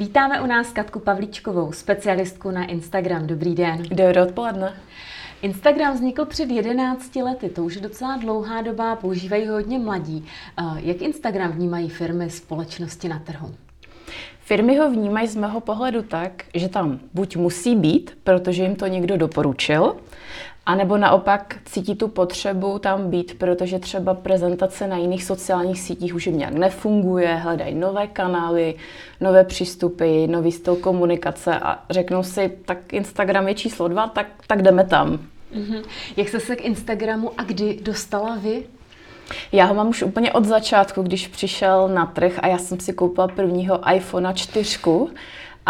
Vítáme u nás Katku Pavlíčkovou, specialistku na Instagram. Dobrý den. Dobré odpoledne. Instagram vznikl před 11 lety, to už je docela dlouhá doba, používají ho hodně mladí. Eh, jak Instagram vnímají firmy společnosti na trhu? Firmy ho vnímají z mého pohledu tak, že tam buď musí být, protože jim to někdo doporučil, a nebo naopak cítí tu potřebu tam být, protože třeba prezentace na jiných sociálních sítích už jim nějak nefunguje, hledají nové kanály, nové přístupy, nový styl komunikace a řeknou si, tak Instagram je číslo dva, tak, tak jdeme tam. Mm-hmm. Jak jste se k Instagramu a kdy dostala vy? Já ho mám už úplně od začátku, když přišel na trh a já jsem si koupila prvního iPhone 4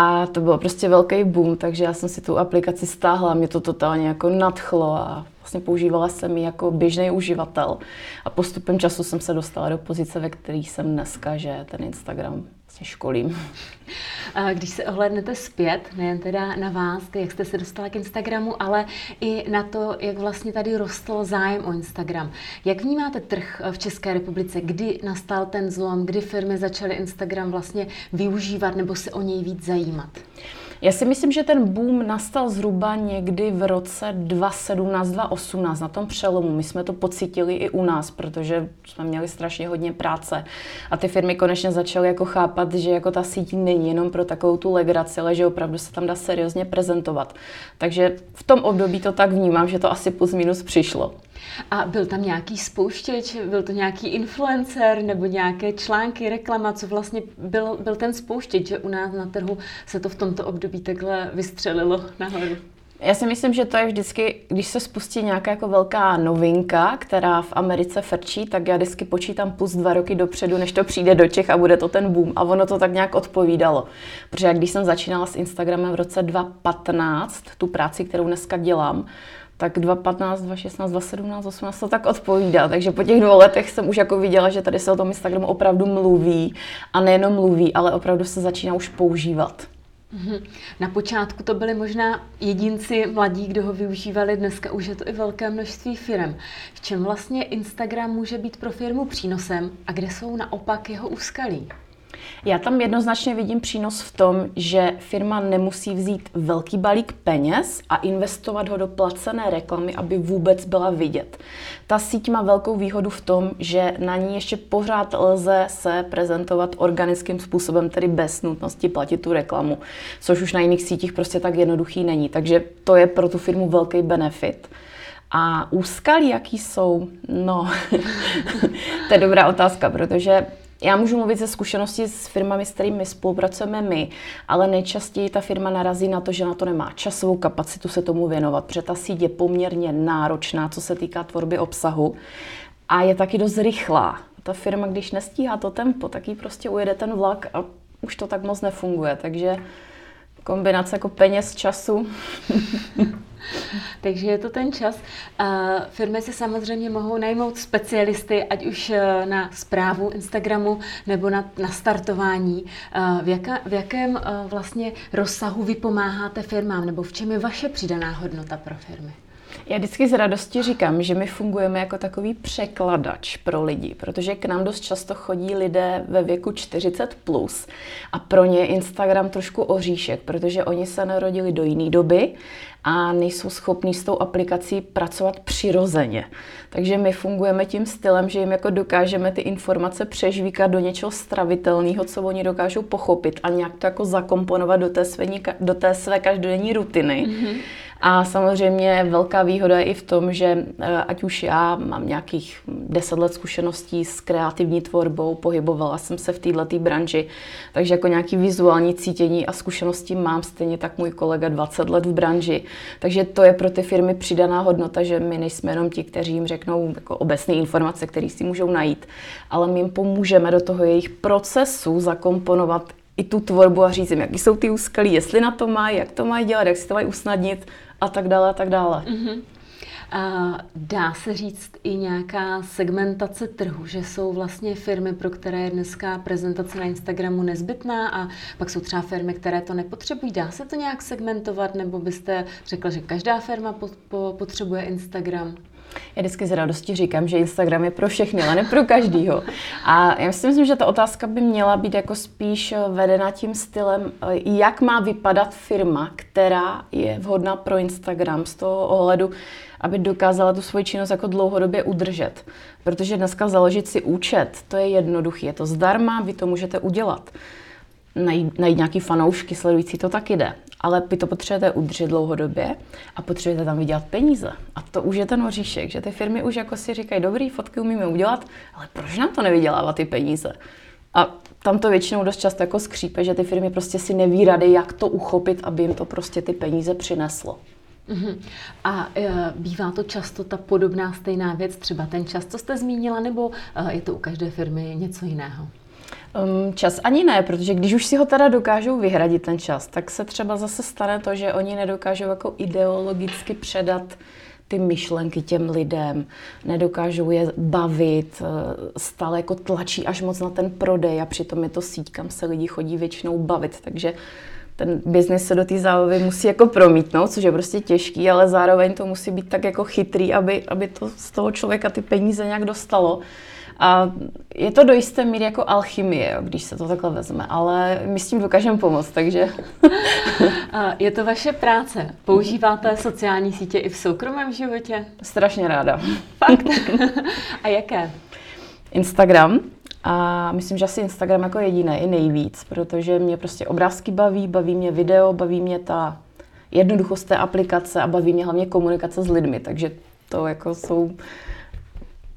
a to bylo prostě velký boom, takže já jsem si tu aplikaci stáhla, mě to totálně jako nadchlo a vlastně používala jsem ji jako běžný uživatel. A postupem času jsem se dostala do pozice, ve které jsem dneska, že ten Instagram vlastně školím. Když se ohlednete zpět, nejen teda na vás, jak jste se dostala k Instagramu, ale i na to, jak vlastně tady rostl zájem o Instagram. Jak vnímáte trh v České republice? Kdy nastal ten zlom, kdy firmy začaly Instagram vlastně využívat nebo se o něj víc zajímat? Já si myslím, že ten boom nastal zhruba někdy v roce 2017, 2018, na tom přelomu. My jsme to pocítili i u nás, protože jsme měli strašně hodně práce a ty firmy konečně začaly jako chápat, že jako ta síť není jenom pro takovou tu legraci, ale že opravdu se tam dá seriózně prezentovat. Takže v tom období to tak vnímám, že to asi plus minus přišlo. A byl tam nějaký spouštěč, byl to nějaký influencer nebo nějaké články, reklama, co vlastně byl, byl ten spouštěč, že u nás na trhu se to v tomto období takhle vystřelilo nahoru? Já si myslím, že to je vždycky, když se spustí nějaká jako velká novinka, která v Americe frčí, tak já vždycky počítám plus dva roky dopředu, než to přijde do Čech a bude to ten boom. A ono to tak nějak odpovídalo. Protože když jsem začínala s Instagramem v roce 2015, tu práci, kterou dneska dělám, tak 2015, 2016, 2017, 2018 to tak odpovídá. Takže po těch dvou letech jsem už jako viděla, že tady se o tom Instagramu opravdu mluví a nejenom mluví, ale opravdu se začíná už používat. Mhm. Na počátku to byly možná jedinci mladí, kdo ho využívali, dneska už je to i velké množství firm. V čem vlastně Instagram může být pro firmu přínosem a kde jsou naopak jeho úskalí? Já tam jednoznačně vidím přínos v tom, že firma nemusí vzít velký balík peněz a investovat ho do placené reklamy, aby vůbec byla vidět. Ta síť má velkou výhodu v tom, že na ní ještě pořád lze se prezentovat organickým způsobem, tedy bez nutnosti platit tu reklamu, což už na jiných sítích prostě tak jednoduchý není. Takže to je pro tu firmu velký benefit. A úskalí, jaký jsou? No, to je dobrá otázka, protože já můžu mluvit ze zkušenosti s firmami, s kterými spolupracujeme my, ale nejčastěji ta firma narazí na to, že na to nemá časovou kapacitu se tomu věnovat, protože ta síť je poměrně náročná, co se týká tvorby obsahu a je taky dost rychlá. Ta firma, když nestíhá to tempo, tak jí prostě ujede ten vlak a už to tak moc nefunguje. Takže kombinace jako peněz, času. Takže je to ten čas. Firmy si samozřejmě mohou najmout specialisty, ať už e, na zprávu Instagramu nebo na, na startování. V, jaká, v jakém e, vlastně rozsahu vy pomáháte firmám nebo v čem je vaše přidaná hodnota pro firmy? Já vždycky s radostí říkám, že my fungujeme jako takový překladač pro lidi, protože k nám dost často chodí lidé ve věku 40 plus a pro ně Instagram trošku oříšek, protože oni se narodili do jiné doby a nejsou schopní s tou aplikací pracovat přirozeně. Takže my fungujeme tím stylem, že jim jako dokážeme ty informace přežvíkat do něčeho stravitelného, co oni dokážou pochopit a nějak to jako zakomponovat do té své, do té své každodenní rutiny. Mm-hmm a samozřejmě velká výhoda je i v tom, že eh, ať už já mám nějakých 10 let zkušeností s kreativní tvorbou, pohybovala jsem se v této branži, takže jako nějaký vizuální cítění a zkušenosti mám stejně tak můj kolega 20 let v branži. Takže to je pro ty firmy přidaná hodnota, že my nejsme jenom ti, kteří jim řeknou jako obecné informace, které si můžou najít, ale my jim pomůžeme do toho jejich procesu zakomponovat i tu tvorbu a říct jim, jaký jsou ty úskalí, jestli na to mají, jak to mají dělat, jak si to mají usnadnit a tak dále a tak dále. Mm-hmm. A dá se říct i nějaká segmentace trhu, že jsou vlastně firmy, pro které je dneska prezentace na Instagramu nezbytná a pak jsou třeba firmy, které to nepotřebují. Dá se to nějak segmentovat nebo byste řekla, že každá firma po, po, potřebuje Instagram? Já vždycky z radosti říkám, že Instagram je pro všechny, ale ne pro každýho. A já si myslím, že ta otázka by měla být jako spíš vedena tím stylem, jak má vypadat firma, která je vhodná pro Instagram z toho ohledu, aby dokázala tu svoji činnost jako dlouhodobě udržet. Protože dneska založit si účet, to je jednoduché, je to zdarma, vy to můžete udělat. Najít, najít nějaký fanoušky sledující, to taky jde. Ale vy to potřebujete udržet dlouhodobě a potřebujete tam vydělat peníze. A to už je ten oříšek, že ty firmy už jako si říkají, dobrý, fotky umíme udělat, ale proč nám to nevydělává ty peníze? A tam to většinou dost často jako skřípe, že ty firmy prostě si neví rady, jak to uchopit, aby jim to prostě ty peníze přineslo. Uh-huh. A e, bývá to často ta podobná stejná věc, třeba ten čas, co jste zmínila, nebo e, je to u každé firmy něco jiného? Um, čas ani ne, protože když už si ho teda dokážou vyhradit ten čas, tak se třeba zase stane to, že oni nedokážou jako ideologicky předat ty myšlenky těm lidem, nedokážou je bavit, e, stále jako tlačí až moc na ten prodej a přitom je to síť, kam se lidi chodí většinou bavit, takže ten biznis se do té zábavy musí jako promítnout, což je prostě těžký, ale zároveň to musí být tak jako chytrý, aby, aby to z toho člověka ty peníze nějak dostalo. A je to do jisté míry jako alchymie, jo, když se to takhle vezme, ale my s tím dokážeme pomoct, takže... je to vaše práce. Používáte sociální sítě i v soukromém životě? Strašně ráda. Fakt? A jaké? Instagram, a myslím, že asi Instagram jako jediný, i nejvíc, protože mě prostě obrázky baví, baví mě video, baví mě ta jednoduchost té aplikace a baví mě hlavně komunikace s lidmi, takže to jako jsou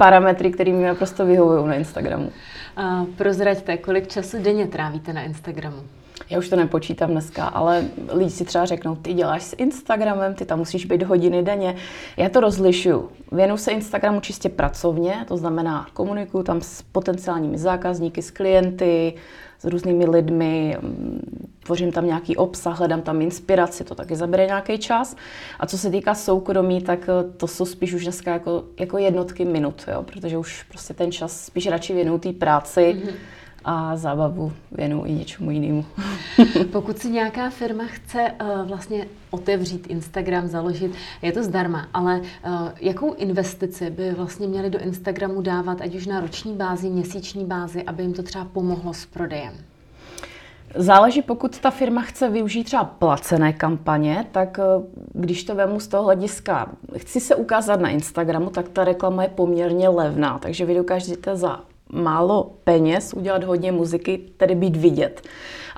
parametry, které mi naprosto vyhovují na Instagramu. A prozraďte, kolik času denně trávíte na Instagramu? Já už to nepočítám dneska, ale lidi si třeba řeknou, ty děláš s Instagramem, ty tam musíš být hodiny denně. Já to rozlišuju. Věnu se Instagramu čistě pracovně, to znamená komunikuju tam s potenciálními zákazníky, s klienty, s různými lidmi, mm, tvořím tam nějaký obsah, hledám tam inspiraci, to taky zabere nějaký čas. A co se týká soukromí, tak eh, to jsou spíš už dneska jako, jako jednotky minut, jo, protože už prostě ten čas spíš radši věnuju té práci. Mm-hmm a zábavu věnu i něčemu jinému. Pokud si nějaká firma chce uh, vlastně otevřít Instagram, založit, je to zdarma, ale uh, jakou investici by vlastně měli do Instagramu dávat, ať už na roční bázi, měsíční bázi, aby jim to třeba pomohlo s prodejem? Záleží, pokud ta firma chce využít třeba placené kampaně, tak eh, když to vemu z toho hlediska, chci se ukázat na Instagramu, tak ta reklama je poměrně levná, takže vy dokážete za málo peněz, udělat hodně muziky, tedy být vidět.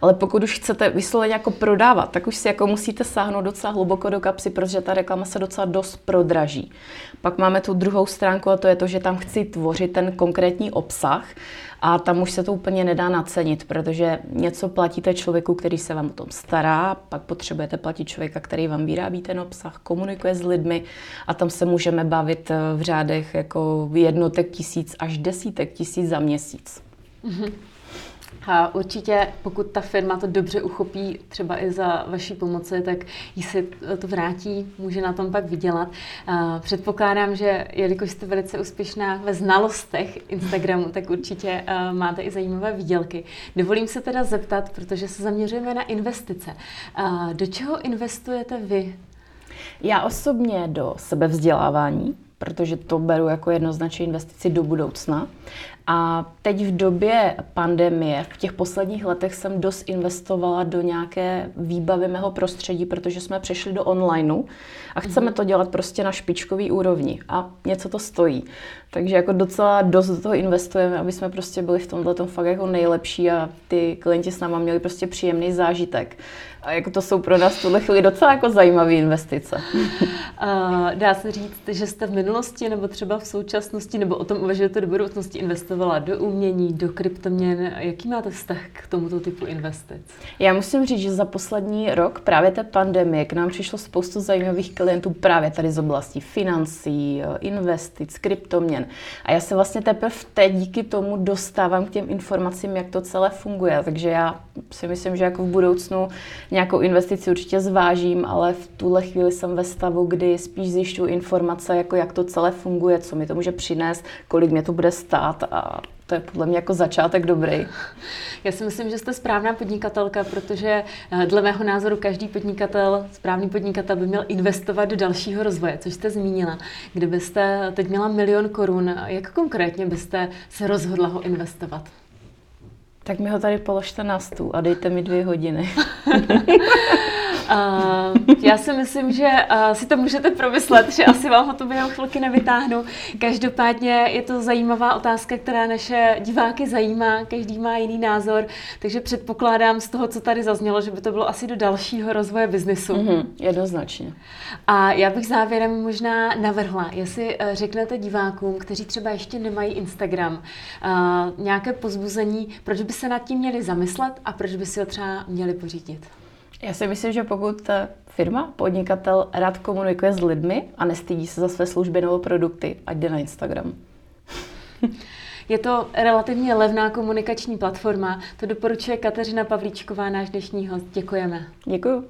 Ale pokud už chcete vysloveně jako prodávat, tak už si jako musíte sáhnout docela hluboko do kapsy, protože ta reklama se docela dost prodraží. Pak máme tu druhou stránku a to je to, že tam chci tvořit ten konkrétní obsah a tam už se to úplně nedá nacenit, protože něco platíte člověku, který se vám o tom stará, pak potřebujete platit člověka, který vám vyrábí ten obsah, komunikuje s lidmi a tam se můžeme bavit eh, v řádech jako jednotek tisíc až desítek tisíc za měsíc. Mm-hmm. A určitě, pokud ta firma to dobře uchopí, třeba i za vaší pomoci, tak jí si to vrátí, může na tom pak vydělat. Předpokládám, že jelikož jste velice úspěšná ve znalostech Instagramu, tak určitě máte i zajímavé výdělky. Dovolím se teda zeptat, protože se zaměřujeme na investice. Do čeho investujete vy? Já osobně do sebevzdělávání, protože to beru jako jednoznačně investici do budoucna. A teď v době pandemie, v těch posledních letech jsem dost investovala do nějaké výbavy mého prostředí, protože jsme přešli do onlineu a chceme mhm. to dělat prostě na špičkový úrovni a něco to stojí. Takže jako docela dost do toho investujeme, aby jsme prostě byli v tomhle tom fakt jako nejlepší a ty klienti s náma měli prostě příjemný zážitek. A jako to jsou pro nás v tuhle chvíli docela jako zajímavé investice. Dá se říct, že jste v minulosti nebo třeba v současnosti, nebo o tom uvažujete do budoucnosti, investovala do umění, do kryptoměn. Jaký máte vztah k tomuto typu investic? Já musím říct, že za poslední rok právě té pandemie k nám přišlo spoustu zajímavých klientů právě tady z oblasti financí, investic, kryptoměn. A já se vlastně teprve teď díky tomu dostávám k těm informacím, jak to celé funguje. Takže já si myslím, že jako v budoucnu nějakou investici určitě zvážím, ale v tuhle chvíli jsem ve stavu, kdy spíš zjišťuji informace, jako jak to celé funguje, co mi to může přinést, kolik mě to bude stát a, a to je podle mě jako začátek dobrý. Já si myslím, že jste správná podnikatelka, protože eh, dle mého názoru každý podnikatel, správný podnikatel by měl investovat do dalšího rozvoje, což jste zmínila. Kdybyste teď měla milion korun, jak konkrétně byste se rozhodla ho investovat? Tak mi ho tady položte na stůl a dejte mi dvě hodiny. Uh, já si myslím, že uh, si to můžete promyslet, že asi vám ho to během chvilky nevytáhnu. Každopádně je to zajímavá otázka, která naše diváky zajímá, každý má jiný názor, takže předpokládám z toho, co tady zaznělo, že by to bylo asi do dalšího rozvoje biznesu. Mm-hmm, jednoznačně. A já bych závěrem možná navrhla, jestli uh, řeknete divákům, kteří třeba ještě nemají Instagram, uh, nějaké pozbuzení, proč by se nad tím měli zamyslet a proč by si ho třeba měli pořídit. Já si myslím, že pokud firma, podnikatel rád komunikuje s lidmi a nestydí se za své služby nebo produkty, ať jde na Instagram. Je to relativně levná komunikační platforma. To doporučuje Kateřina Pavlíčková, náš dnešní host. Děkujeme. Děkuji.